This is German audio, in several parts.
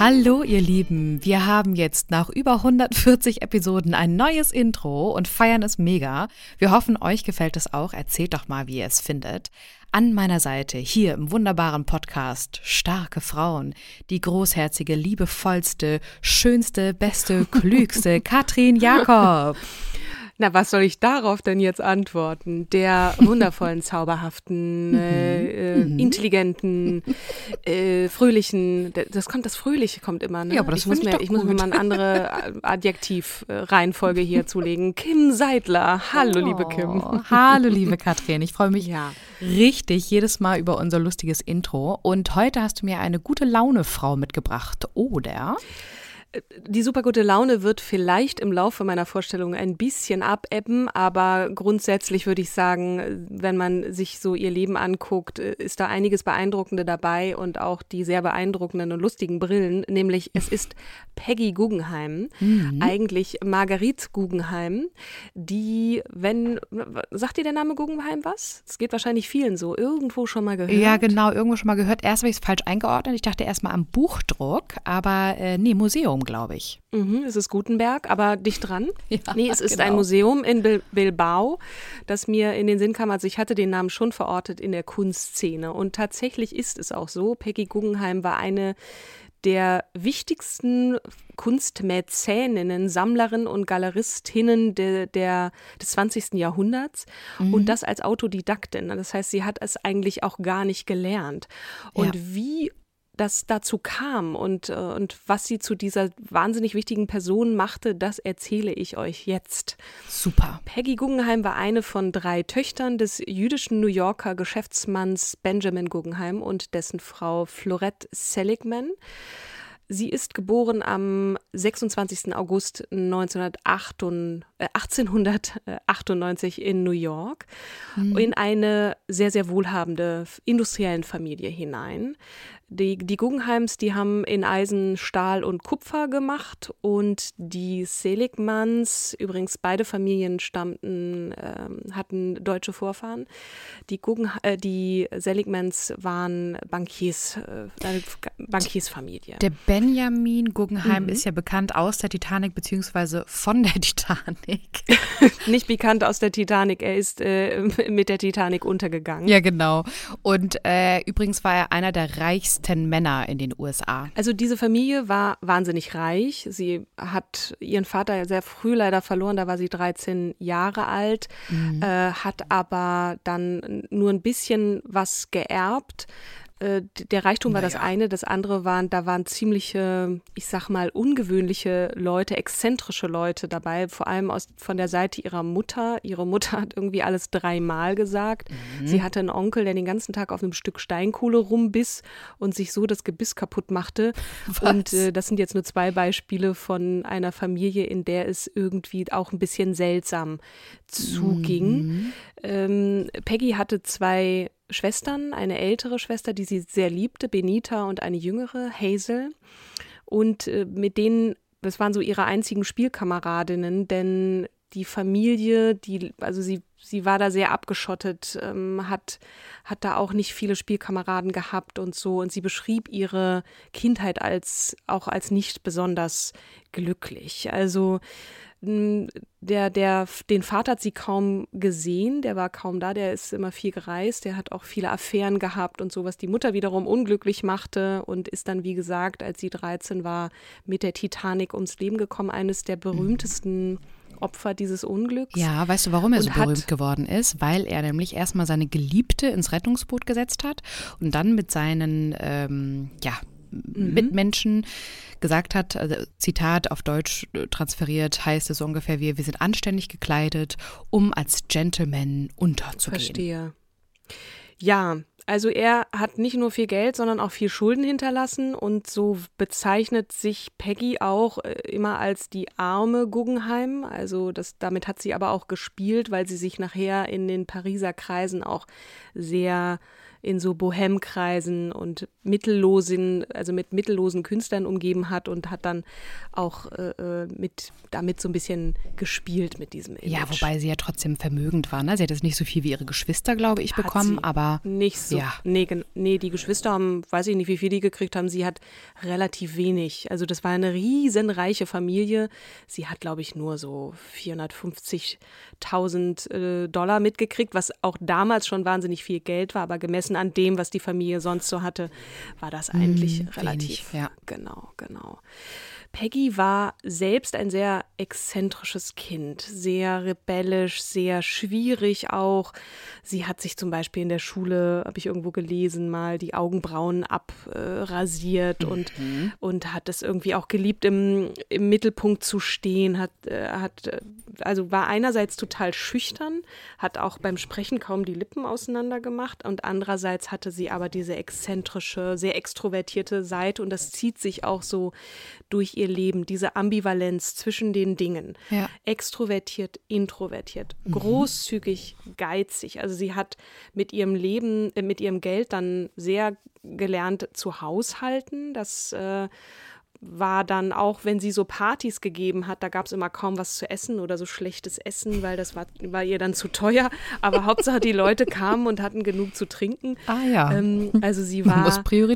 Hallo ihr Lieben, wir haben jetzt nach über 140 Episoden ein neues Intro und feiern es mega. Wir hoffen, euch gefällt es auch. Erzählt doch mal, wie ihr es findet. An meiner Seite, hier im wunderbaren Podcast Starke Frauen, die großherzige, liebevollste, schönste, beste, klügste Katrin Jakob. Na, was soll ich darauf denn jetzt antworten? Der wundervollen, zauberhaften, äh, äh, intelligenten, äh, fröhlichen, das kommt, das Fröhliche kommt immer, ne? Ja, aber das ich muss find mir, ich ich doch muss mir gut. mal eine andere Adjektiv-Reihenfolge hier zulegen. Kim Seidler. Hallo, liebe Kim. Oh, hallo, liebe Katrin. Ich freue mich Ja. richtig jedes Mal über unser lustiges Intro. Und heute hast du mir eine gute Laune-Frau mitgebracht, oder? Die super gute Laune wird vielleicht im Laufe meiner Vorstellung ein bisschen abebben, aber grundsätzlich würde ich sagen, wenn man sich so ihr Leben anguckt, ist da einiges Beeindruckende dabei und auch die sehr beeindruckenden und lustigen Brillen, nämlich es ist Peggy Guggenheim, eigentlich Marguerite Guggenheim, die, wenn, sagt dir der Name Guggenheim was? Es geht wahrscheinlich vielen so, irgendwo schon mal gehört. Ja, genau, irgendwo schon mal gehört. Erst habe ich es falsch eingeordnet. Ich dachte erst mal am Buchdruck, aber äh, nee, Museum, glaube ich. Mhm, es ist Gutenberg, aber dicht dran. Ja, nee, es ist genau. ein Museum in Bil Bilbao, das mir in den Sinn kam. Also ich hatte den Namen schon verortet in der Kunstszene. Und tatsächlich ist es auch so. Peggy Guggenheim war eine der wichtigsten Kunstmäzeninnen, Sammlerinnen und Galeristinnen de, der, des 20. Jahrhunderts und das als Autodidaktin. Das heißt, sie hat es eigentlich auch gar nicht gelernt. Und Ja. wie das dazu kam und, äh, und was sie zu dieser wahnsinnig wichtigen Person machte, das erzähle ich euch jetzt. Super. Peggy Guggenheim war eine von drei Töchtern des jüdischen New Yorker Geschäftsmanns Benjamin Guggenheim und dessen Frau Florette Seligman. Sie ist geboren am 26. August 1998, äh, 1898 in New York in eine sehr, sehr wohlhabende industriellen Familie hinein. Die, die Guggenheims, die haben in Eisen, Stahl und Kupfer gemacht und die Seligmans, übrigens beide Familien stammten, ähm, hatten deutsche Vorfahren. Die, Guggen, äh, die Seligmans waren Bankiers, äh, Bankiersfamilie. Der Benjamin Guggenheim ist ja bekannt aus der Titanic beziehungsweise von der Titanic. Nicht bekannt aus der Titanic, er ist äh, mit der Titanic untergegangen. ja, genau. Und äh, übrigens war er einer der reichsten Männer in den USA. Also diese Familie war wahnsinnig reich. Sie hat ihren Vater sehr früh leider verloren, da war sie 13 Jahre alt, äh, hat aber dann nur ein bisschen was geerbt. Äh, Der Reichtum war das eine, das andere waren, da waren ziemliche, ich sag mal, ungewöhnliche Leute, exzentrische Leute dabei, vor allem aus, von der Seite ihrer Mutter. Ihre Mutter hat irgendwie alles dreimal gesagt. Sie hatte einen Onkel, der den ganzen Tag auf einem Stück Steinkohle rumbiss und sich so das Gebiss kaputt machte. Und äh, das sind jetzt nur zwei Beispiele von einer Familie, in der es irgendwie auch ein bisschen seltsam zuging. Ähm, Peggy hatte zwei Schwestern, eine ältere Schwester, die sie sehr liebte, Benita, und eine jüngere, Hazel. Und äh, mit denen, das waren so ihre einzigen Spielkameradinnen, denn die Familie, die, also sie, sie war da sehr abgeschottet, ähm, hat, hat da auch nicht viele Spielkameraden gehabt und so. Und sie beschrieb ihre Kindheit als auch als nicht besonders glücklich. Also Der, der, den Vater hat sie kaum gesehen, der war kaum da, der ist immer viel gereist, der hat auch viele Affären gehabt und so, was die Mutter wiederum unglücklich machte und ist dann, wie gesagt, als sie 13 war, mit der Titanic ums Leben gekommen, eines der berühmtesten Opfer dieses Unglücks. Ja, weißt du, warum er so berühmt geworden ist? Weil er nämlich erstmal seine Geliebte ins Rettungsboot gesetzt hat und dann mit seinen ähm, ja, mhm. Mitmenschen gesagt hat, also Zitat auf Deutsch äh, transferiert, heißt es so ungefähr wie, wir sind anständig gekleidet, um als Gentleman unterzugehen. Verstehe. Ja, also er hat nicht nur viel Geld, sondern auch viel Schulden hinterlassen und so bezeichnet sich Peggy auch äh, immer als die arme Guggenheim. Also das, damit hat sie aber auch gespielt, weil sie sich nachher in den Pariser Kreisen auch sehr in so Bohemkreisen und mittellosen, also mit mittellosen Künstlern umgeben hat und hat dann auch äh, äh, mit damit so ein bisschen gespielt mit diesem Image. Ja, wobei sie ja trotzdem vermögend war. Ne? Sie hat jetzt nicht so viel wie ihre Geschwister, glaube ich, bekommen, aber nicht so. Ja. Nee, nee, die Geschwister haben, weiß ich nicht, wie viel die gekriegt haben. Sie hat relativ wenig. Also das war eine riesenreiche Familie. Sie hat, glaube ich, nur so 450.000 äh, Dollar mitgekriegt, was auch damals schon wahnsinnig viel Geld war, aber gemessen gemessen an dem, was die Familie sonst so hatte, war das eigentlich mm, relativ. Wenig, ja. Genau, genau. Peggy war selbst ein sehr exzentrisches Kind, sehr rebellisch, sehr schwierig auch. Sie hat sich zum Beispiel in der Schule, habe ich irgendwo gelesen, mal die Augenbrauen abrasiert äh, mhm. und, und hat es irgendwie auch geliebt, im, im Mittelpunkt zu stehen, hat, äh, hat, also war einerseits total schüchtern, hat auch beim Sprechen kaum die Lippen auseinander gemacht und andererseits hatte sie aber diese exzentrische, sehr extrovertierte Seite und das zieht sich auch so durch ihr Leben, diese Ambivalenz zwischen den Dingen. Ja. Extrovertiert, introvertiert, mhm. großzügig, geizig. Also sie hat mit ihrem Leben, äh, mit ihrem Geld dann sehr gelernt zu haushalten. Das äh, war dann auch, wenn sie so Partys gegeben hat, da gab es immer kaum was zu essen oder so schlechtes Essen, weil das war, war ihr dann zu teuer. Aber Hauptsache die Leute kamen und hatten genug zu trinken. Ah ja. Ähm, also sie war,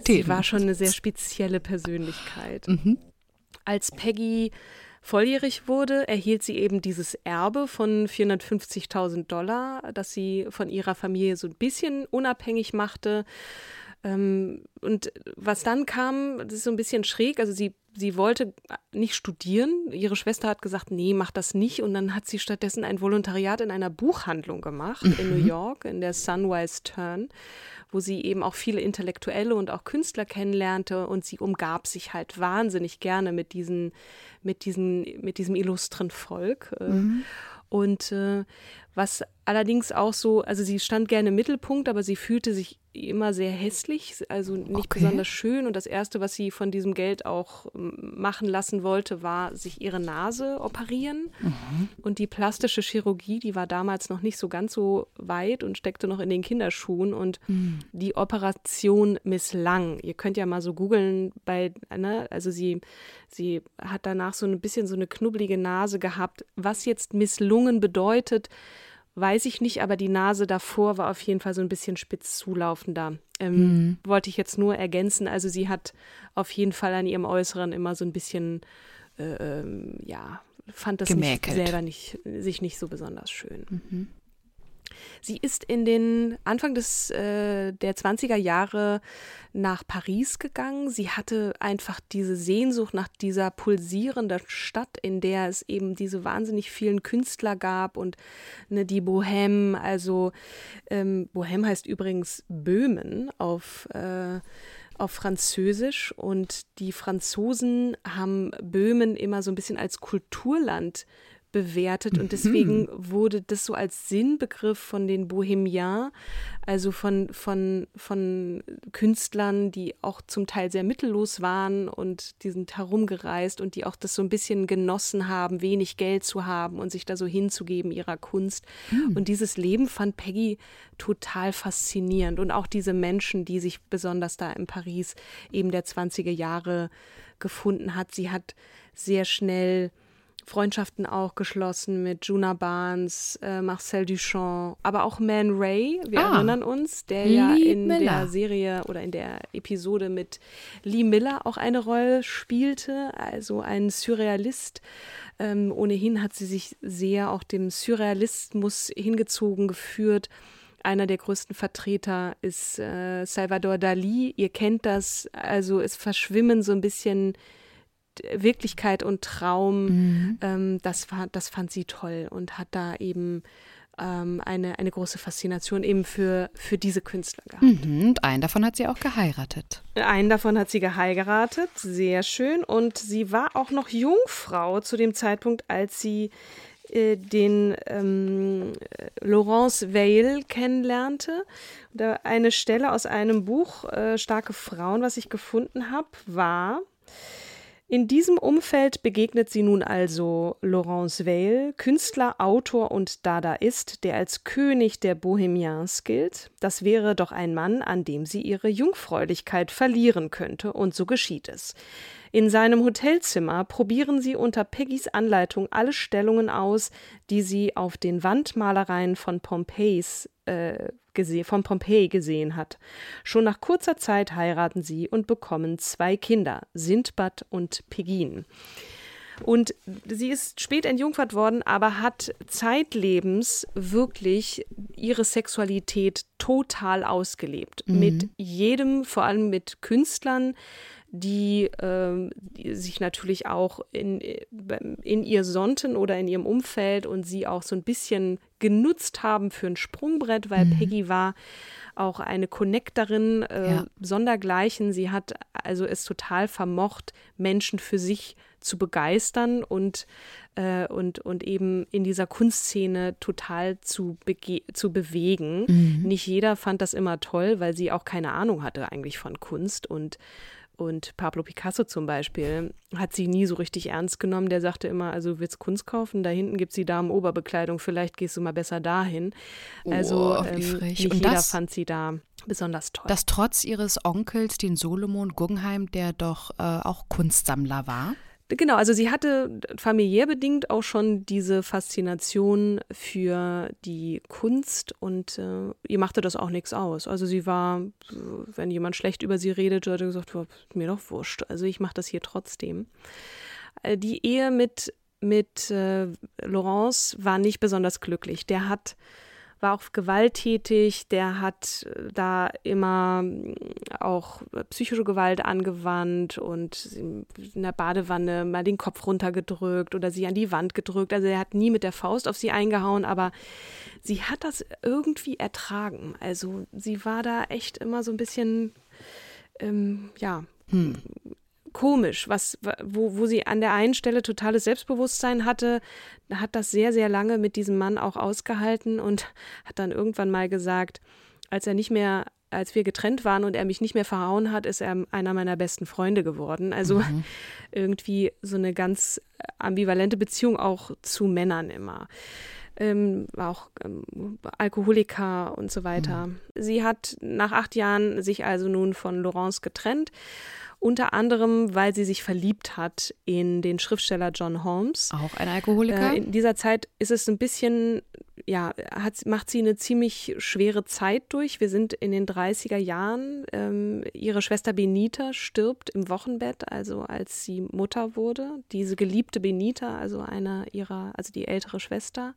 sie war schon eine sehr spezielle Persönlichkeit. Mhm. Als Peggy volljährig wurde, erhielt sie eben dieses Erbe von 450.000 Dollar, das sie von ihrer Familie so ein bisschen unabhängig machte. Ähm, und was dann kam, das ist so ein bisschen schräg. Also sie, sie wollte nicht studieren. Ihre Schwester hat gesagt, nee, mach das nicht. Und dann hat sie stattdessen ein Volontariat in einer Buchhandlung gemacht mhm. in New York, in der Sunwise Turn wo sie eben auch viele Intellektuelle und auch Künstler kennenlernte und sie umgab sich halt wahnsinnig gerne mit diesen, mit diesen, mit diesem illustren Volk. Äh. Mhm. Und äh, was allerdings auch so, also sie stand gerne im Mittelpunkt, aber sie fühlte sich immer sehr hässlich, also nicht okay. besonders schön. Und das Erste, was sie von diesem Geld auch machen lassen wollte, war sich ihre Nase operieren. Mhm. Und die plastische Chirurgie, die war damals noch nicht so ganz so weit und steckte noch in den Kinderschuhen. Und mhm. die Operation misslang. Ihr könnt ja mal so googeln bei, ne, also sie, sie hat danach so ein bisschen so eine knubbelige Nase gehabt. Was jetzt misslungen bedeutet, weiß ich nicht, aber die Nase davor war auf jeden Fall so ein bisschen spitz zulaufender. Ähm, mhm. Wollte ich jetzt nur ergänzen. Also sie hat auf jeden Fall an ihrem Äußeren immer so ein bisschen, äh, ähm, ja, fand das nicht, selber nicht, sich nicht so besonders schön. Mhm. Sie ist in den Anfang des, äh, der 20er Jahre nach Paris gegangen. Sie hatte einfach diese Sehnsucht nach dieser pulsierenden Stadt, in der es eben diese wahnsinnig vielen Künstler gab und ne, die Bohème, also ähm, Bohème heißt übrigens Böhmen auf äh, auf Französisch und die Franzosen haben Böhmen immer so ein bisschen als Kulturland bewertet und deswegen mhm. wurde das so als Sinnbegriff von den Bohemiens, also von, von, von Künstlern, die auch zum Teil sehr mittellos waren und die sind herumgereist und die auch das so ein bisschen genossen haben, wenig Geld zu haben und sich da so hinzugeben ihrer Kunst. Mhm. Und dieses Leben fand Peggy total faszinierend und auch diese Menschen, die sich besonders da in Paris eben der 20er Jahre gefunden hat. Sie hat sehr schnell Freundschaften auch geschlossen mit Juna Barnes, äh, Marcel Duchamp, aber auch Man Ray, wir ah, erinnern uns, der Lee ja in Miller. der Serie oder in der Episode mit Lee Miller auch eine Rolle spielte, also ein Surrealist. Ähm, ohnehin hat sie sich sehr auch dem Surrealismus hingezogen geführt. Einer der größten Vertreter ist äh, Salvador Dali. Ihr kennt das, also es verschwimmen so ein bisschen Wirklichkeit und Traum, mhm. ähm, das, war, das fand sie toll und hat da eben ähm, eine, eine große Faszination eben für, für diese Künstler gehabt. Mhm, und einen davon hat sie auch geheiratet. Einen davon hat sie geheiratet, sehr schön. Und sie war auch noch Jungfrau zu dem Zeitpunkt, als sie äh, den ähm, Laurence Weil kennenlernte. Da eine Stelle aus einem Buch, äh, Starke Frauen, was ich gefunden habe, war, in diesem Umfeld begegnet sie nun also Laurence Weil, Künstler, Autor und Dadaist, der als König der Bohemians gilt. Das wäre doch ein Mann, an dem sie ihre Jungfräulichkeit verlieren könnte, und so geschieht es. In seinem Hotelzimmer probieren sie unter Peggys Anleitung alle Stellungen aus, die sie auf den Wandmalereien von Pompeis äh, von Pompeji gesehen hat. Schon nach kurzer Zeit heiraten sie und bekommen zwei Kinder, Sindbad und Pegin. Und sie ist spät entjungfert worden, aber hat zeitlebens wirklich ihre Sexualität total ausgelebt. Mhm. Mit jedem, vor allem mit Künstlern, die, äh, die, sich natürlich auch in, in ihr sonnten oder in ihrem Umfeld und sie auch so ein bisschen genutzt haben für ein Sprungbrett, weil mhm. Peggy war auch eine Connectorin äh, ja. sondergleichen. Sie hat also es total vermocht, Menschen für sich zu begeistern und, äh, und, und eben in dieser Kunstszene total zu, zu bewegen. Mhm. Nicht jeder fand das immer toll, weil sie auch keine Ahnung hatte eigentlich von Kunst und und Pablo Picasso zum Beispiel hat sie nie so richtig ernst genommen. Der sagte immer, also du willst Kunst kaufen, da hinten gibt es die Damen-Oberbekleidung, vielleicht gehst du mal besser dahin. Also oh, ähm, nicht jeder das, fand sie da besonders toll. Das trotz ihres Onkels, den Solomon Guggenheim, der doch äh, auch Kunstsammler war. Genau, also sie hatte familiär bedingt auch schon diese Faszination für die Kunst und äh, ihr machte das auch nichts aus. Also sie war, wenn jemand schlecht über sie redet, hat er gesagt, mir doch wurscht. Also ich mache das hier trotzdem. Äh, die Ehe mit, mit äh, Laurence war nicht besonders glücklich. Der hat war auch gewalttätig, der hat äh, da immer mm, auch psychische Gewalt angewandt und in der Badewanne mal den Kopf runtergedrückt oder sie an die Wand gedrückt. Also er hat nie mit der Faust auf sie eingehauen, aber sie hat das irgendwie ertragen. Also sie war da echt immer so ein bisschen, ähm, ja, hm komisch, was, wo, wo sie an der einen Stelle totales Selbstbewusstsein hatte, hat das sehr, sehr lange mit diesem Mann auch ausgehalten und hat dann irgendwann mal gesagt, als er nicht mehr als wir getrennt waren und er mich nicht mehr verhauen hat, ist er einer meiner besten Freunde geworden. Also mhm. irgendwie so eine ganz ambivalente Beziehung auch zu Männern immer. Ähm, war auch ähm, Alkoholiker und so weiter. Mhm. Sie hat nach acht Jahren sich also nun von Laurence getrennt unter anderem, weil sie sich verliebt hat in den Schriftsteller John Holmes. Auch ein Alkoholiker. Äh, in dieser Zeit ist es ein bisschen, ja, hat, macht sie eine ziemlich schwere Zeit durch. Wir sind in den 30er Jahren. Ähm, ihre Schwester Benita stirbt im Wochenbett, also als sie Mutter wurde. Diese geliebte Benita, also einer ihrer, also die ältere Schwester.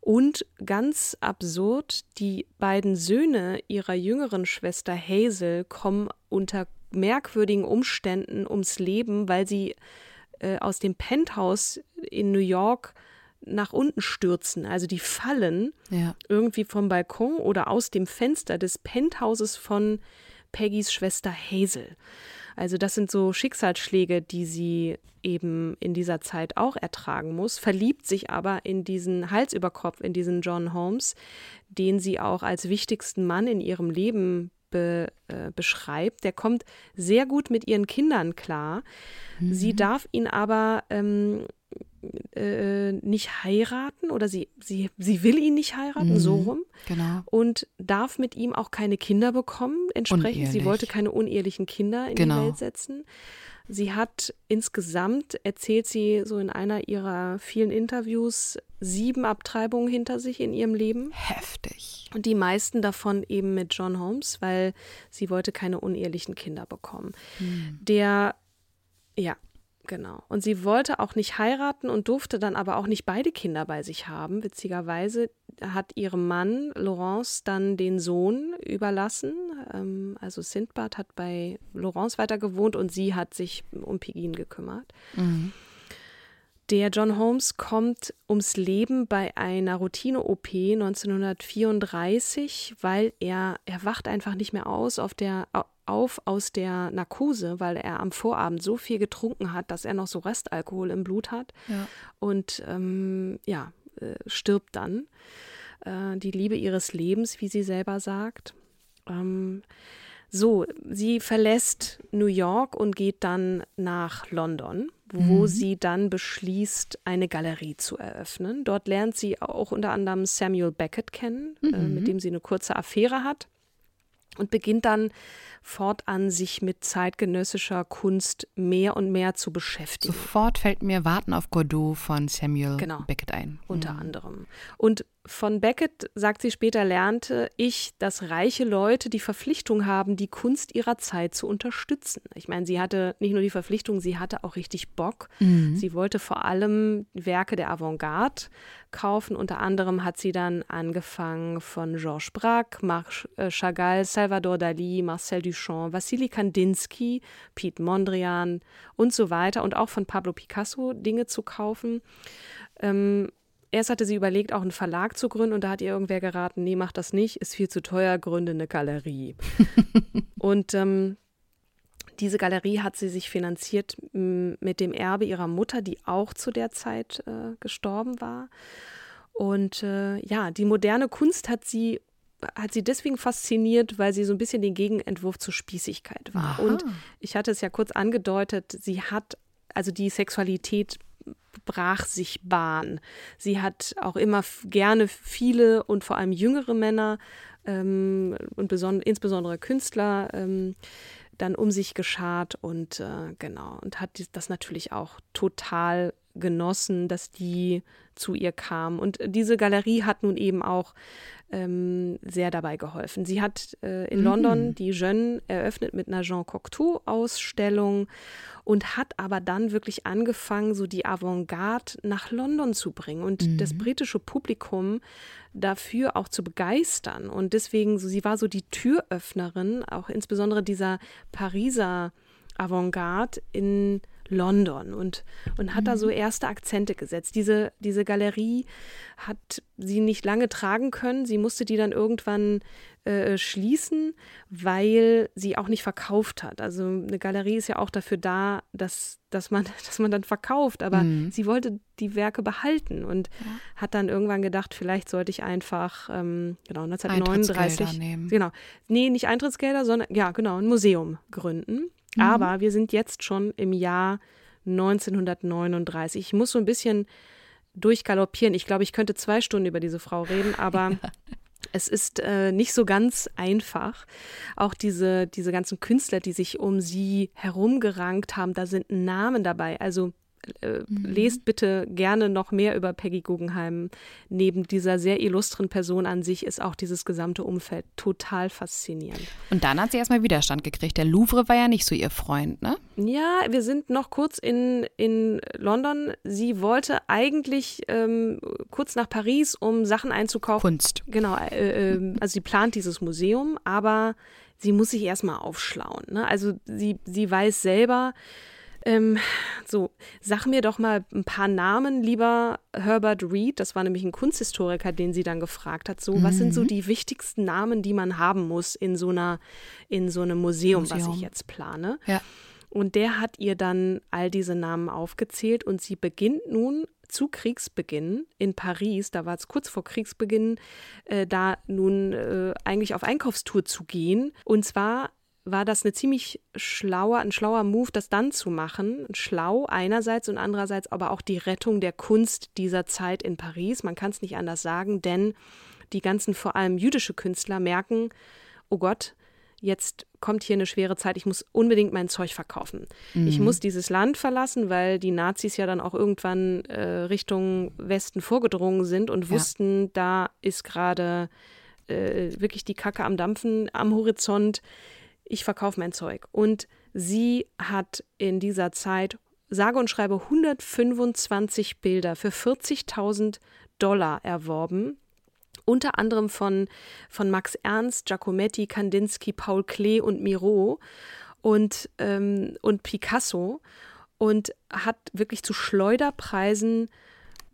Und ganz absurd, die beiden Söhne ihrer jüngeren Schwester Hazel kommen unter merkwürdigen Umständen ums Leben, weil sie äh, aus dem Penthouse in New York nach unten stürzen. Also die fallen ja. irgendwie vom Balkon oder aus dem Fenster des Penthauses von Peggys Schwester Hazel. Also das sind so Schicksalsschläge, die sie eben in dieser Zeit auch ertragen muss, verliebt sich aber in diesen Hals über Kopf, in diesen John Holmes, den sie auch als wichtigsten Mann in ihrem Leben be, äh, beschreibt, der kommt sehr gut mit ihren Kindern klar. Mhm. Sie darf ihn aber ähm, äh, nicht heiraten oder sie, sie, sie will ihn nicht heiraten, mhm, so rum. Genau. Und darf mit ihm auch keine Kinder bekommen. Entsprechend, Unehelich. sie wollte keine unehelichen Kinder in genau. die Welt setzen. Sie hat insgesamt, erzählt sie so in einer ihrer vielen Interviews, sieben Abtreibungen hinter sich in ihrem Leben. Heftig. Und die meisten davon eben mit John Holmes, weil sie wollte keine unehelichen Kinder bekommen. Hm. Der, ja, Genau. Und sie wollte auch nicht heiraten und durfte dann aber auch nicht beide Kinder bei sich haben. Witzigerweise hat ihrem Mann Laurence dann den Sohn überlassen. Ähm, also Sindbad hat bei Laurence weiter gewohnt und sie hat sich um Pegin gekümmert. Mhm. Der John Holmes kommt ums Leben bei einer Routine-OP 1934, weil er, er wacht einfach nicht mehr aus auf der, auf aus der Narkose, weil er am Vorabend so viel getrunken hat, dass er noch so Restalkohol im Blut hat. Ja. Und ähm, ja, äh, stirbt dann. Äh, die Liebe ihres Lebens, wie sie selber sagt. Ähm, so, sie verlässt New York und geht dann nach London, wo mhm. sie dann beschließt, eine Galerie zu eröffnen. Dort lernt sie auch unter anderem Samuel Beckett kennen, mhm. äh, mit mhm. dem sie eine kurze Affäre hat und beginnt dann fortan sich mit zeitgenössischer Kunst mehr und mehr zu beschäftigen. Sofort fällt mir Warten auf Godot von Samuel genau, Beckett ein. Unter mhm. anderem. Und von Beckett, sagt sie später, lernte ich, dass reiche Leute die Verpflichtung haben, die Kunst ihrer Zeit zu unterstützen. Ich meine, sie hatte nicht nur die Verpflichtung, sie hatte auch richtig Bock. Mhm. Sie wollte vor allem Werke der Avantgarde kaufen. Unter anderem hat sie dann angefangen von Georges Braque, Marc äh, Chagall, Salvador Dali, Marcel Duchamp, Wassily Kandinsky, Piet Mondrian und so weiter und auch von Pablo Picasso Dinge zu kaufen. Ähm, Erst hatte sie überlegt, auch einen Verlag zu gründen und da hat ihr irgendwer geraten, nee, mach das nicht, ist viel zu teuer, gründe eine Galerie. und ähm, diese Galerie hat sie sich finanziert mit dem Erbe ihrer Mutter, die auch zu der Zeit äh, gestorben war. Und äh, ja, die moderne Kunst hat sie hat sie deswegen fasziniert, weil sie so ein bisschen den Gegenentwurf zur Spießigkeit war. Aha. Und ich hatte es ja kurz angedeutet, sie hat also die Sexualität brach sich Bahn. Sie hat auch immer gerne viele und vor allem jüngere Männer ähm, und insbesondere Künstler ähm, dann um sich geschart und äh, genau und hat das natürlich auch total genossen, dass die zu ihr kamen. Und diese Galerie hat nun eben auch ähm, sehr dabei geholfen. Sie hat äh, in mhm. London die Jeune eröffnet mit einer Jean Cocteau-Ausstellung und hat aber dann wirklich angefangen, so die Avantgarde nach London zu bringen und mhm. das britische Publikum dafür auch zu begeistern. Und deswegen, so, sie war so die Türöffnerin, auch insbesondere dieser Pariser Avantgarde in London und, und hat mhm. da so mhm. erste Akzente gesetzt. Diese, diese Galerie hat sie nicht lange tragen können. Sie musste die dann irgendwann äh, schließen, weil sie auch nicht verkauft hat. Also eine Galerie ist ja auch dafür da, dass, dass, man, dass man dann verkauft. Aber mhm. sie wollte die Werke behalten und ja. hat dann irgendwann gedacht, vielleicht sollte ich einfach, ähm, genau, 1939. Nehmen. Genau. Nee, nicht Eintrittsgelder, sondern ja, genau, ein Museum gründen. Mhm. Aber wir sind jetzt schon im Jahr 1939. Ich muss so ein bisschen durchgaloppieren. Ich glaube, ich könnte zwei Stunden über diese Frau reden, aber ja. Es ist äh, nicht so ganz einfach. Auch diese, diese ganzen Künstler, die sich um sie herumgerankt haben, da sind Namen dabei. Also äh, mhm. lest bitte gerne noch mehr über Peggy Guggenheim. Neben dieser sehr illustren Person an sich ist auch dieses gesamte Umfeld total faszinierend. Und dann hat sie erstmal Widerstand gekriegt. Der Louvre war ja nicht so ihr Freund, ne? Ja, wir sind noch kurz in, in London. Sie wollte eigentlich ähm, kurz nach Paris, um Sachen einzukaufen. Kunst. Genau, äh, äh, also sie plant dieses Museum, aber sie muss sich erstmal aufschlauen. Ne? Also sie, sie weiß selber, ähm, so, sag mir doch mal ein paar Namen, lieber Herbert Reed. Das war nämlich ein Kunsthistoriker, den sie dann gefragt hat. So, mhm. was sind so mhm. die wichtigsten Namen, die man haben muss in so einer, in so einem Museum, Museum. was ich jetzt plane? Ja. Und der hat ihr dann all diese Namen aufgezählt und sie beginnt nun zu Kriegsbeginn in Paris, da war es kurz vor Kriegsbeginn, äh, da nun äh, eigentlich auf Einkaufstour zu gehen. Und zwar war das eine ziemlich schlauer, ein schlauer Move, das dann zu machen. Schlau einerseits und andererseits aber auch die Rettung der Kunst dieser Zeit in Paris. Man kann es nicht anders sagen, denn die ganzen vor allem jüdische Künstler merken, oh Gott, jetzt kommt hier eine schwere Zeit, ich muss unbedingt mein Zeug verkaufen. Mhm. Ich muss dieses Land verlassen, weil die Nazis ja dann auch irgendwann äh, Richtung Westen vorgedrungen sind und ja. wussten, da ist gerade äh, wirklich die Kacke am Dampfen am Horizont. Ich verkaufe mein Zeug. Und sie hat in dieser Zeit sage und schreibe 125 Bilder für 40.000 Dollar erworben unter anderem von, von Max Ernst, Giacometti, Kandinsky, Paul Klee und Miro und, ähm, und Picasso und hat wirklich zu Schleuderpreisen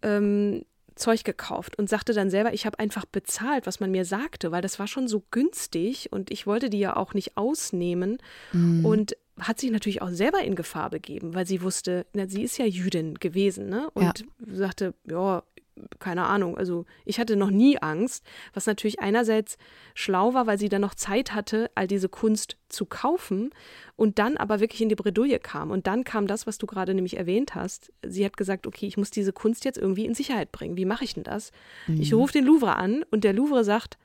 ähm, Zeug gekauft und sagte dann selber, ich habe einfach bezahlt, was man mir sagte, weil das war schon so günstig und ich wollte die ja auch nicht ausnehmen mhm. und hat sich natürlich auch selber in Gefahr begeben, weil sie wusste, na, sie ist ja Jüdin gewesen, ne? Und ja. sagte, ja, keine Ahnung, also ich hatte noch nie Angst, was natürlich einerseits schlau war, weil sie dann noch Zeit hatte, all diese Kunst zu kaufen und dann aber wirklich in die Bredouille kam. Und dann kam das, was du gerade nämlich erwähnt hast. Sie hat gesagt, okay, ich muss diese Kunst jetzt irgendwie in Sicherheit bringen. Wie mache ich denn das? Mhm. Ich rufe den Louvre an und der Louvre sagt,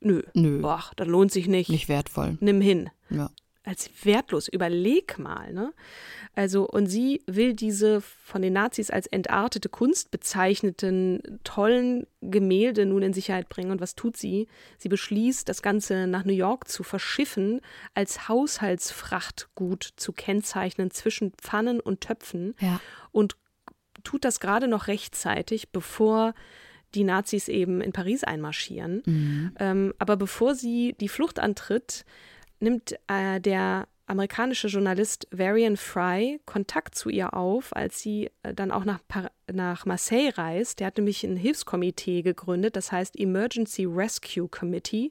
nö, nö. Boah, das lohnt sich nicht. Nicht wertvoll. Nimm hin. Ja als wertlos. Überleg mal, ne? Also, und sie will diese von den Nazis als entartete Kunst bezeichneten tollen Gemälde nun in Sicherheit bringen. Und was tut sie? Sie beschließt, das Ganze nach New York zu verschiffen, als Haushaltsfrachtgut zu kennzeichnen zwischen Pfannen und Töpfen. Ja. Und tut das gerade noch rechtzeitig, bevor die Nazis eben in Paris einmarschieren. Mhm. Ähm, aber bevor sie die Flucht antritt, nimmt äh, der amerikanische Journalist Varian Fry Kontakt zu ihr auf, als sie äh, dann auch nach, nach Marseille reist. Der hat nämlich ein Hilfskomitee gegründet, das heißt Emergency Rescue Committee,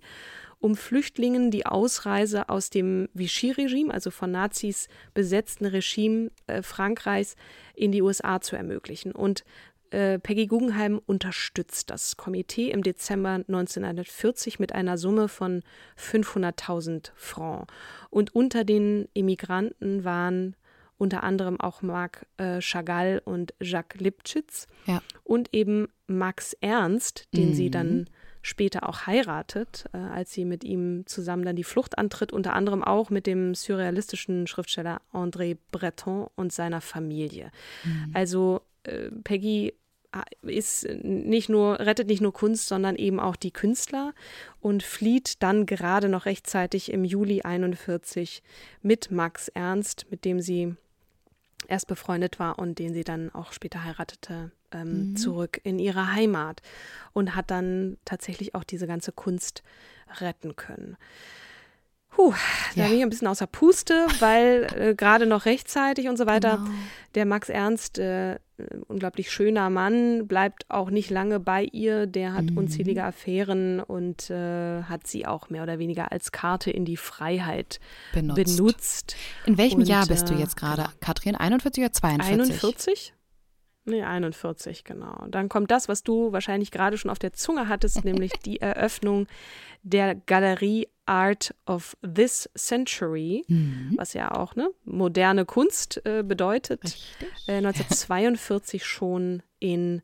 um Flüchtlingen die Ausreise aus dem Vichy-Regime, also von Nazis besetzten Regime äh, Frankreichs, in die USA zu ermöglichen. Und äh, Peggy Guggenheim unterstützt das Komitee im Dezember 1940 mit einer Summe von 500.000 Francs. Und unter den Emigranten waren unter anderem auch Marc äh, Chagall und Jacques Lipchitz ja. und eben Max Ernst, den mhm. sie dann später auch heiratet, äh, als sie mit ihm zusammen dann die Flucht antritt, unter anderem auch mit dem surrealistischen Schriftsteller André Breton und seiner Familie. Mhm. Also äh, Peggy ist nicht nur, rettet nicht nur Kunst, sondern eben auch die Künstler und flieht dann gerade noch rechtzeitig im Juli 41 mit Max Ernst, mit dem sie erst befreundet war und den sie dann auch später heiratete, ähm, mhm. zurück in ihre Heimat und hat dann tatsächlich auch diese ganze Kunst retten können. Puh, da ja. bin ich ein bisschen außer Puste, weil äh, gerade noch rechtzeitig und so weiter. Genau. Der Max Ernst, äh, unglaublich schöner Mann, bleibt auch nicht lange bei ihr. Der hat mhm. unzählige Affären und äh, hat sie auch mehr oder weniger als Karte in die Freiheit benutzt. benutzt. In welchem und, Jahr bist du äh, jetzt gerade, genau. Katrin? 41 oder 42? 41? Nee, 41, genau. Dann kommt das, was du wahrscheinlich gerade schon auf der Zunge hattest, nämlich die Eröffnung der Galerie Art of This Century, mhm. was ja auch ne, moderne Kunst äh, bedeutet. Äh, 1942 schon in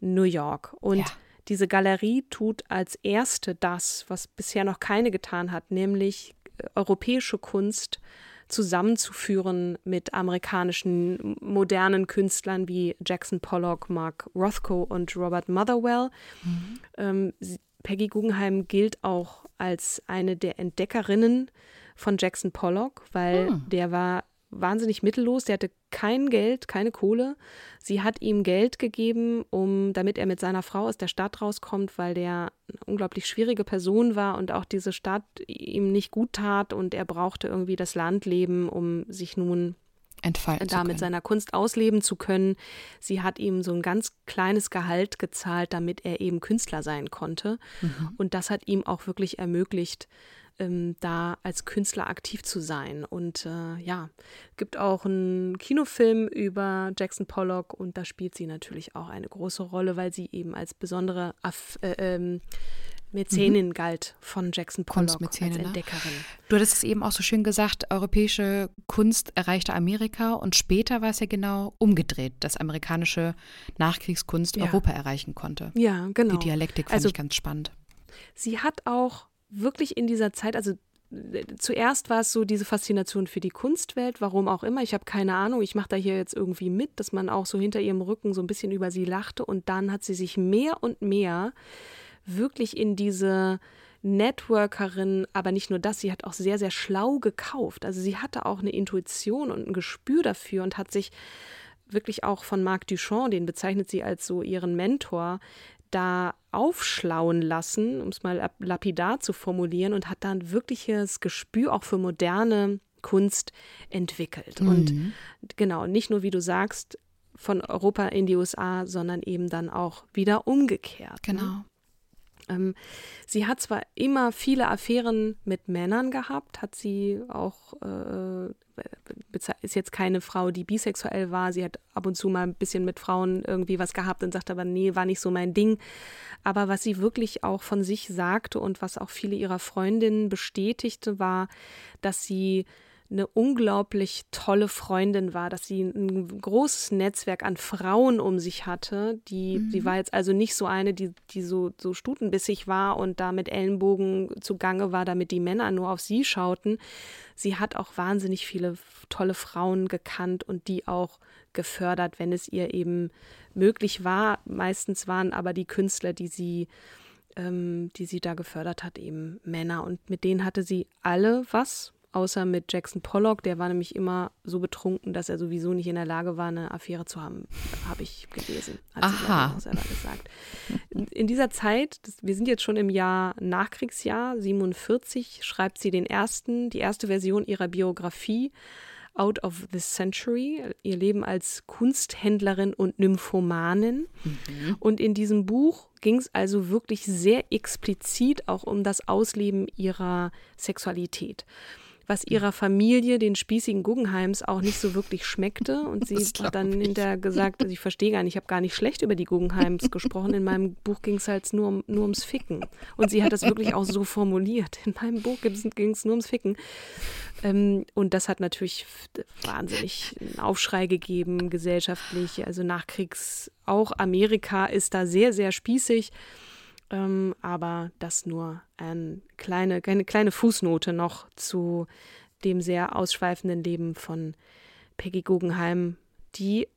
New York. Und ja. diese Galerie tut als erste das, was bisher noch keine getan hat, nämlich äh, europäische Kunst zusammenzuführen mit amerikanischen modernen Künstlern wie Jackson Pollock, Mark Rothko und Robert Motherwell. Mhm. Ähm, Peggy Guggenheim gilt auch als eine der Entdeckerinnen von Jackson Pollock, weil hm. der war wahnsinnig mittellos, der hatte kein Geld, keine Kohle. Sie hat ihm Geld gegeben, um damit er mit seiner Frau aus der Stadt rauskommt, weil der eine unglaublich schwierige Person war und auch diese Stadt ihm nicht gut tat und er brauchte irgendwie das Landleben, um sich nun entfalten da mit seiner Kunst ausleben zu können. Sie hat ihm so ein ganz kleines Gehalt gezahlt, damit er eben Künstler sein konnte. Mhm. Und das hat ihm auch wirklich ermöglicht, ähm, da als Künstler aktiv zu sein. Und äh, ja, gibt auch einen Kinofilm über Jackson Pollock und da spielt sie natürlich auch eine große Rolle, weil sie eben als besondere Aff äh, ähm, Mäzenin mhm. galt von Jackson Pollock als ne? Entdeckerin. Ne? Du hattest es eben auch so schön gesagt, europäische Kunst erreichte Amerika und später war es ja genau umgedreht, dass amerikanische Nachkriegskunst Ja. Europa erreichen konnte. Ja, genau. Die Dialektik fand Also- ich ganz spannend. Sie hat auch wirklich in dieser Zeit, also äh, zuerst war es so diese Faszination für die Kunstwelt, warum auch immer, ich habe keine Ahnung, ich mache da hier jetzt irgendwie mit, dass man auch so hinter ihrem Rücken so ein bisschen über sie lachte und dann hat sie sich mehr und mehr wirklich in diese Networkerin, aber nicht nur das, sie hat auch sehr, sehr schlau gekauft. Also sie hatte auch eine Intuition und ein Gespür dafür und hat sich wirklich auch von Marc Duchamp, den bezeichnet sie als so ihren Mentor, da aufschlauen lassen, um es mal lap- lapidar zu formulieren, und hat dann wirkliches Gespür auch für moderne Kunst entwickelt. Und genau, nicht nur, wie du sagst, von Europa in die USA, sondern eben dann auch wieder umgekehrt. Ne? Genau. Ähm, sie hat zwar immer viele Affären mit Männern gehabt, hat sie auch, äh, ist jetzt keine Frau, die bisexuell war. Sie hat ab und zu mal ein bisschen mit Frauen irgendwie was gehabt und sagt aber, nee, war nicht so mein Ding. Aber was sie wirklich auch von sich sagte und was auch viele ihrer Freundinnen bestätigte, war, dass sie eine unglaublich tolle Freundin war, dass sie ein großes Netzwerk an Frauen um sich hatte. Die, Sie war jetzt also nicht so eine, die, die so, so stutenbissig war und da mit Ellenbogen zugange war, damit die Männer nur auf sie schauten. Sie hat auch wahnsinnig viele tolle Frauen gekannt und die auch gefördert, wenn es ihr eben möglich war. Meistens waren aber die Künstler, die sie ähm, die sie da gefördert hat, eben Männer. Und mit denen hatte sie alle was, außer mit Jackson Pollock. Der war nämlich immer so betrunken, dass er sowieso nicht in der Lage war, eine Affäre zu haben, habe ich gelesen. Hat Aha. selber gesagt. In, dieser Zeit, das, wir sind jetzt schon im Jahr Nachkriegsjahr 47, schreibt sie den ersten, die erste Version ihrer Biografie. Out of the Century, ihr Leben als Kunsthändlerin und Nymphomanin. Und in diesem Buch ging es also wirklich sehr explizit auch um das Ausleben ihrer Sexualität. Was ihrer Familie, den spießigen Guggenheims, auch nicht so wirklich schmeckte. Und sie hat dann ich. hinterher gesagt, also ich verstehe gar nicht, ich habe gar nicht schlecht über die Guggenheims gesprochen. In meinem Buch ging es halt nur, um, nur ums Ficken. Und sie hat das wirklich auch so formuliert. In meinem Buch ging es nur ums Ficken. Ähm, und das hat natürlich wahnsinnig einen Aufschrei gegeben, gesellschaftlich. Also Nachkriegs, auch Amerika ist da sehr, sehr spießig. Ähm, aber das nur ein kleine, eine kleine Fußnote noch zu dem sehr ausschweifenden Leben von Peggy Guggenheim, die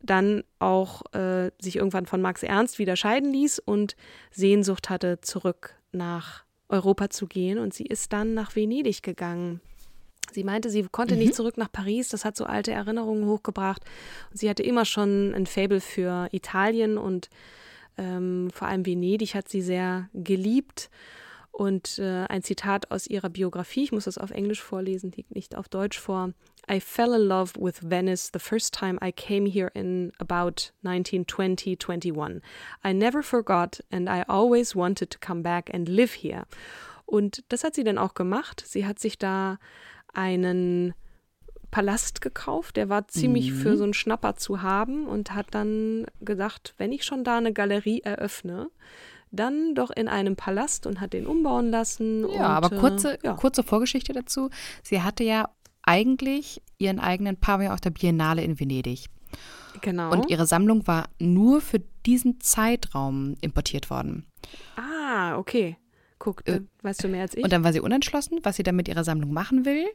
dann auch äh, sich irgendwann von Max Ernst wieder scheiden ließ und Sehnsucht hatte, zurück nach Europa zu gehen. Und sie ist dann nach Venedig gegangen. Sie meinte, sie konnte nicht zurück nach Paris, das hat so alte Erinnerungen hochgebracht. Und sie hatte immer schon ein Faible für Italien und ähm, vor allem Venedig hat sie sehr geliebt. Und äh, ein Zitat aus ihrer Biografie, ich muss das auf Englisch vorlesen, liegt nicht auf Deutsch vor. I fell in love with Venice the first time I came here in about 1920 21. I never forgot and I always wanted to come back and live here. Und das hat sie dann auch gemacht. Sie hat sich da einen Palast gekauft, der war ziemlich für so einen Schnapper zu haben und hat dann gedacht, wenn ich schon da eine Galerie eröffne, dann doch in einem Palast und hat den umbauen lassen. und, Ja, aber äh, kurze, ja. kurze Vorgeschichte dazu. Sie hatte ja eigentlich ihren eigenen Pavillon auf der Biennale in Venedig. genau. Und ihre Sammlung war nur für diesen Zeitraum importiert worden. ah, okay. Guck, äh, weißt du mehr als ich? Und dann war sie unentschlossen, was sie dann mit ihrer Sammlung machen will.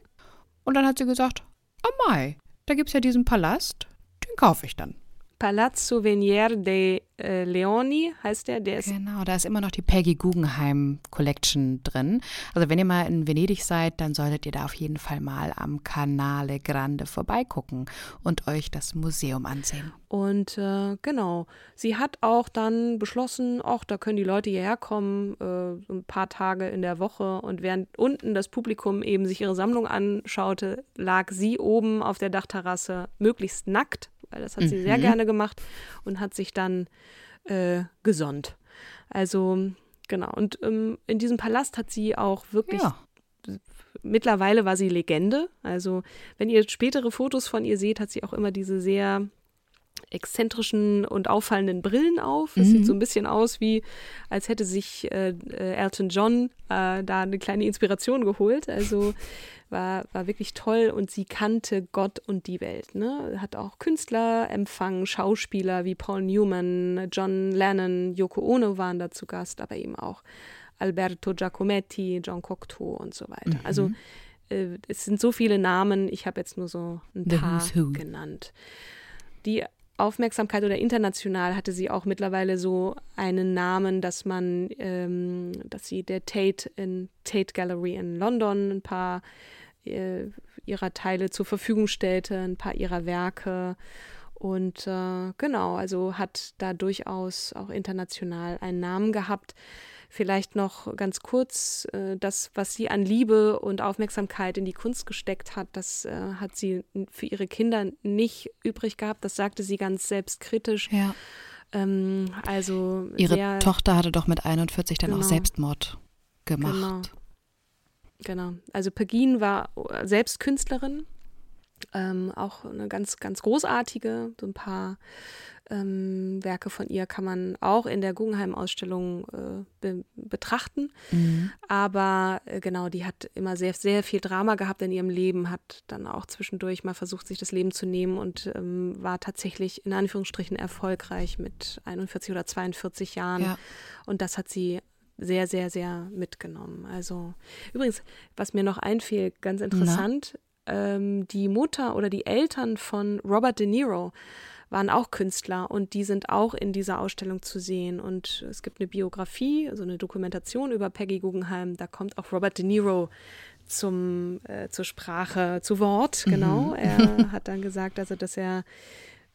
Und dann hat sie gesagt, oh Mai, da gibt es ja diesen Palast, den kaufe ich dann. Palazzo Venier de äh, Leoni heißt der, der ist Genau, da ist immer noch die Peggy Guggenheim Collection drin. Also wenn ihr mal in Venedig seid, dann solltet ihr da auf jeden Fall mal am Canale Grande vorbeigucken und euch das Museum ansehen. Und äh, genau, sie hat auch dann beschlossen, ach, da können die Leute hierher kommen, äh, ein paar Tage in der Woche. Und während unten das Publikum eben sich ihre Sammlung anschaute, lag sie oben auf der Dachterrasse, möglichst nackt, weil das hat sie sehr gerne gemacht und hat sich dann äh, gesonnt. Also genau. Und ähm, in diesem Palast hat sie auch wirklich Ja, mittlerweile war sie Legende. Also, wenn ihr spätere Fotos von ihr seht, hat sie auch immer diese sehr exzentrischen und auffallenden Brillen auf. Es Mhm. sieht so ein bisschen aus wie, als hätte sich äh, äh, Elton John äh, da eine kleine Inspiration geholt. Also war, war wirklich toll und sie kannte Gott und die Welt. Ne? Hat auch Künstler empfangen, Schauspieler wie Paul Newman, John Lennon, Yoko Ono waren da zu Gast, aber eben auch Alberto Giacometti, John Cocteau und so weiter. Also äh, es sind so viele Namen, ich habe jetzt nur so ein The paar genannt. Die Aufmerksamkeit oder international hatte sie auch mittlerweile so einen Namen, dass man, ähm, dass sie der Tate in Tate Gallery in London ein paar äh, ihrer Teile zur Verfügung stellte, ein paar ihrer Werke. Und äh, genau, also hat da durchaus auch international einen Namen gehabt. Vielleicht noch ganz kurz, äh, das, was sie an Liebe und Aufmerksamkeit in die Kunst gesteckt hat, das äh, hat sie für ihre Kinder nicht übrig gehabt. Das sagte sie ganz selbstkritisch. Ja. Ähm, also Ihre sehr, Tochter hatte doch mit 41 dann auch Genau. Selbstmord gemacht. Genau. Genau. Also Pegin war selbst Künstlerin, ähm, auch eine ganz, ganz großartige. So ein paar ähm, Werke von ihr kann man auch in der Guggenheim-Ausstellung äh, be betrachten. Mhm. Aber äh, genau, die hat immer sehr, sehr viel Drama gehabt in ihrem Leben, hat dann auch zwischendurch mal versucht, sich das Leben zu nehmen und ähm, war tatsächlich in Anführungsstrichen erfolgreich mit 41 oder 42 Jahren. Ja. Und das hat sie sehr, sehr, sehr mitgenommen. Also übrigens, was mir noch einfiel, ganz interessant, ähm, die Mutter oder die Eltern von Robert De Niro waren auch Künstler und die sind auch in dieser Ausstellung zu sehen. Und es gibt eine Biografie, also eine Dokumentation über Peggy Guggenheim. Da kommt auch Robert De Niro zum, äh, zur Sprache, zu Wort, genau. Er hat dann gesagt, also, dass er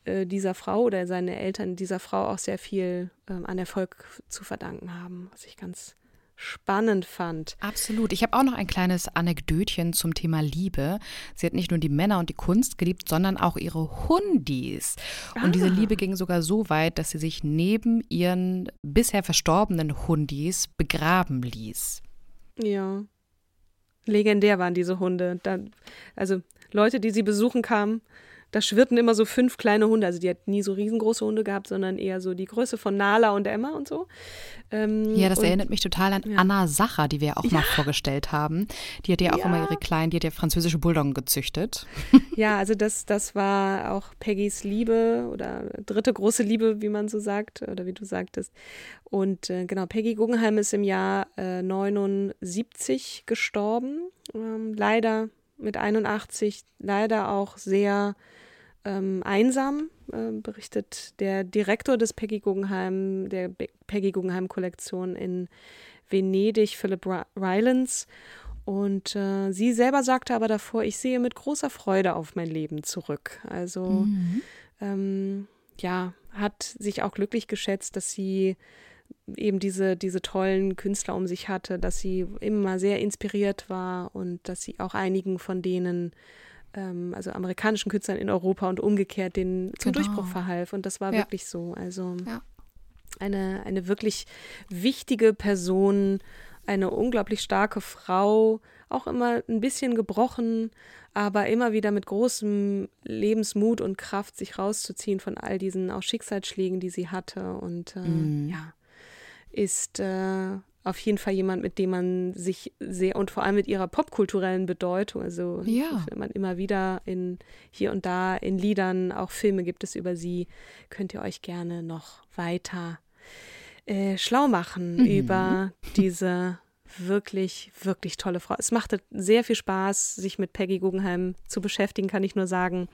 äh, dieser Frau oder seine Eltern dieser Frau auch sehr viel ähm, an Erfolg zu verdanken haben, was ich ganz spannend fand. Absolut. Ich habe auch noch ein kleines Anekdötchen zum Thema Liebe. Sie hat nicht nur die Männer und die Kunst geliebt, sondern auch ihre Hundis. Und diese Liebe ging sogar so weit, dass sie sich neben ihren bisher verstorbenen Hundis begraben ließ. Ja. Legendär waren diese Hunde. Da, also Leute, die sie besuchen kamen, da schwirrten immer so fünf kleine Hunde. Also die hat nie so riesengroße Hunde gehabt, sondern eher so die Größe von Nala und Emma und so. Ähm, Ja, das und, erinnert mich total an ja. Anna Sacher, die wir ja auch mal vorgestellt haben. Die hat ja auch Ja. immer ihre kleinen, die hat ja französische Bulldoggen gezüchtet. Ja, also das, das war auch Peggys Liebe oder dritte große Liebe, wie man so sagt, oder wie du sagtest. Und äh, genau, Peggy Guggenheim ist im Jahr äh, 79 gestorben. Ähm, leider mit 81, leider auch sehr ähm, einsam, äh, berichtet der Direktor des Peggy Guggenheim, der Be Peggy Guggenheim Kollektion in Venedig, Philip Ry- Rylance. Und äh, sie selber sagte aber davor, ich sehe mit großer Freude auf mein Leben zurück. Also ähm, ja, hat sich auch glücklich geschätzt, dass sie eben diese, diese tollen Künstler um sich hatte, dass sie immer sehr inspiriert war und dass sie auch einigen von denen, ähm, also amerikanischen Künstlern in Europa und umgekehrt, denen zum Genau. Durchbruch verhalf. Und das war Ja. wirklich so. Also Ja. eine, eine wirklich wichtige Person, eine unglaublich starke Frau, auch immer ein bisschen gebrochen, aber immer wieder mit großem Lebensmut und Kraft sich rauszuziehen von all diesen auch Schicksalsschlägen, die sie hatte. Und äh, Mhm. ja, ist äh, auf jeden Fall jemand, mit dem man sich sehr und vor allem mit ihrer popkulturellen Bedeutung, also Ja. wenn man immer wieder in hier und da in Liedern, auch Filme gibt es über sie, könnt ihr euch gerne noch weiter äh, schlau machen Mhm. über diese wirklich, wirklich tolle Frau. Es machte sehr viel Spaß, sich mit Peggy Guggenheim zu beschäftigen, kann ich nur sagen.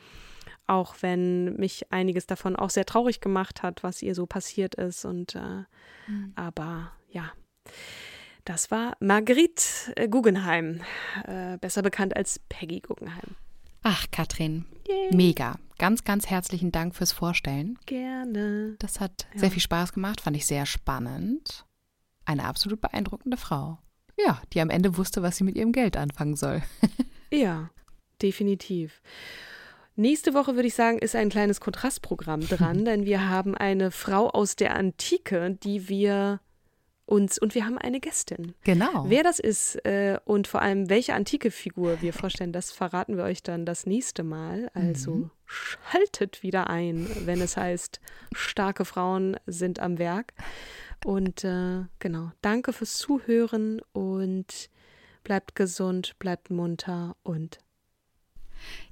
Auch wenn mich einiges davon auch sehr traurig gemacht hat, was ihr so passiert ist. Und äh, aber ja, das war Marguerite äh, Guggenheim, äh, besser bekannt als Peggy Guggenheim. Ach, Katrin, mega. Ganz, ganz herzlichen Dank fürs Vorstellen. Gerne. Das hat Ja. sehr viel Spaß gemacht, fand ich sehr spannend. Eine absolut beeindruckende Frau. Ja, die am Ende wusste, was sie mit ihrem Geld anfangen soll. Ja, definitiv. Nächste Woche würde ich sagen, ist ein kleines Kontrastprogramm dran, denn wir haben eine Frau aus der Antike, die wir uns und wir haben eine Gästin. Genau. Wer das ist äh, und vor allem welche antike Figur wir vorstellen, das verraten wir euch dann das nächste Mal. Also mhm. schaltet wieder ein, wenn es heißt, starke Frauen sind am Werk. Und äh, genau, danke fürs Zuhören und bleibt gesund, bleibt munter und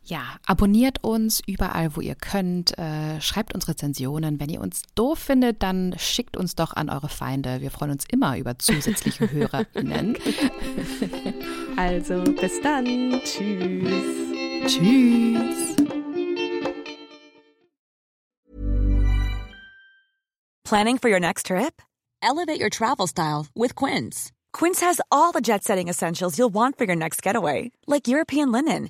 ja, abonniert uns überall, wo ihr könnt. Äh, schreibt uns Rezensionen. Wenn ihr uns doof findet, dann schickt uns doch an eure Feinde. Wir freuen uns immer über zusätzliche HörerInnen. Also, bis dann. Tschüss. Tschüss. Planning for your next trip? Elevate your travel style with Quince. Quince has all the jet setting essentials you'll want for your next getaway, like European linen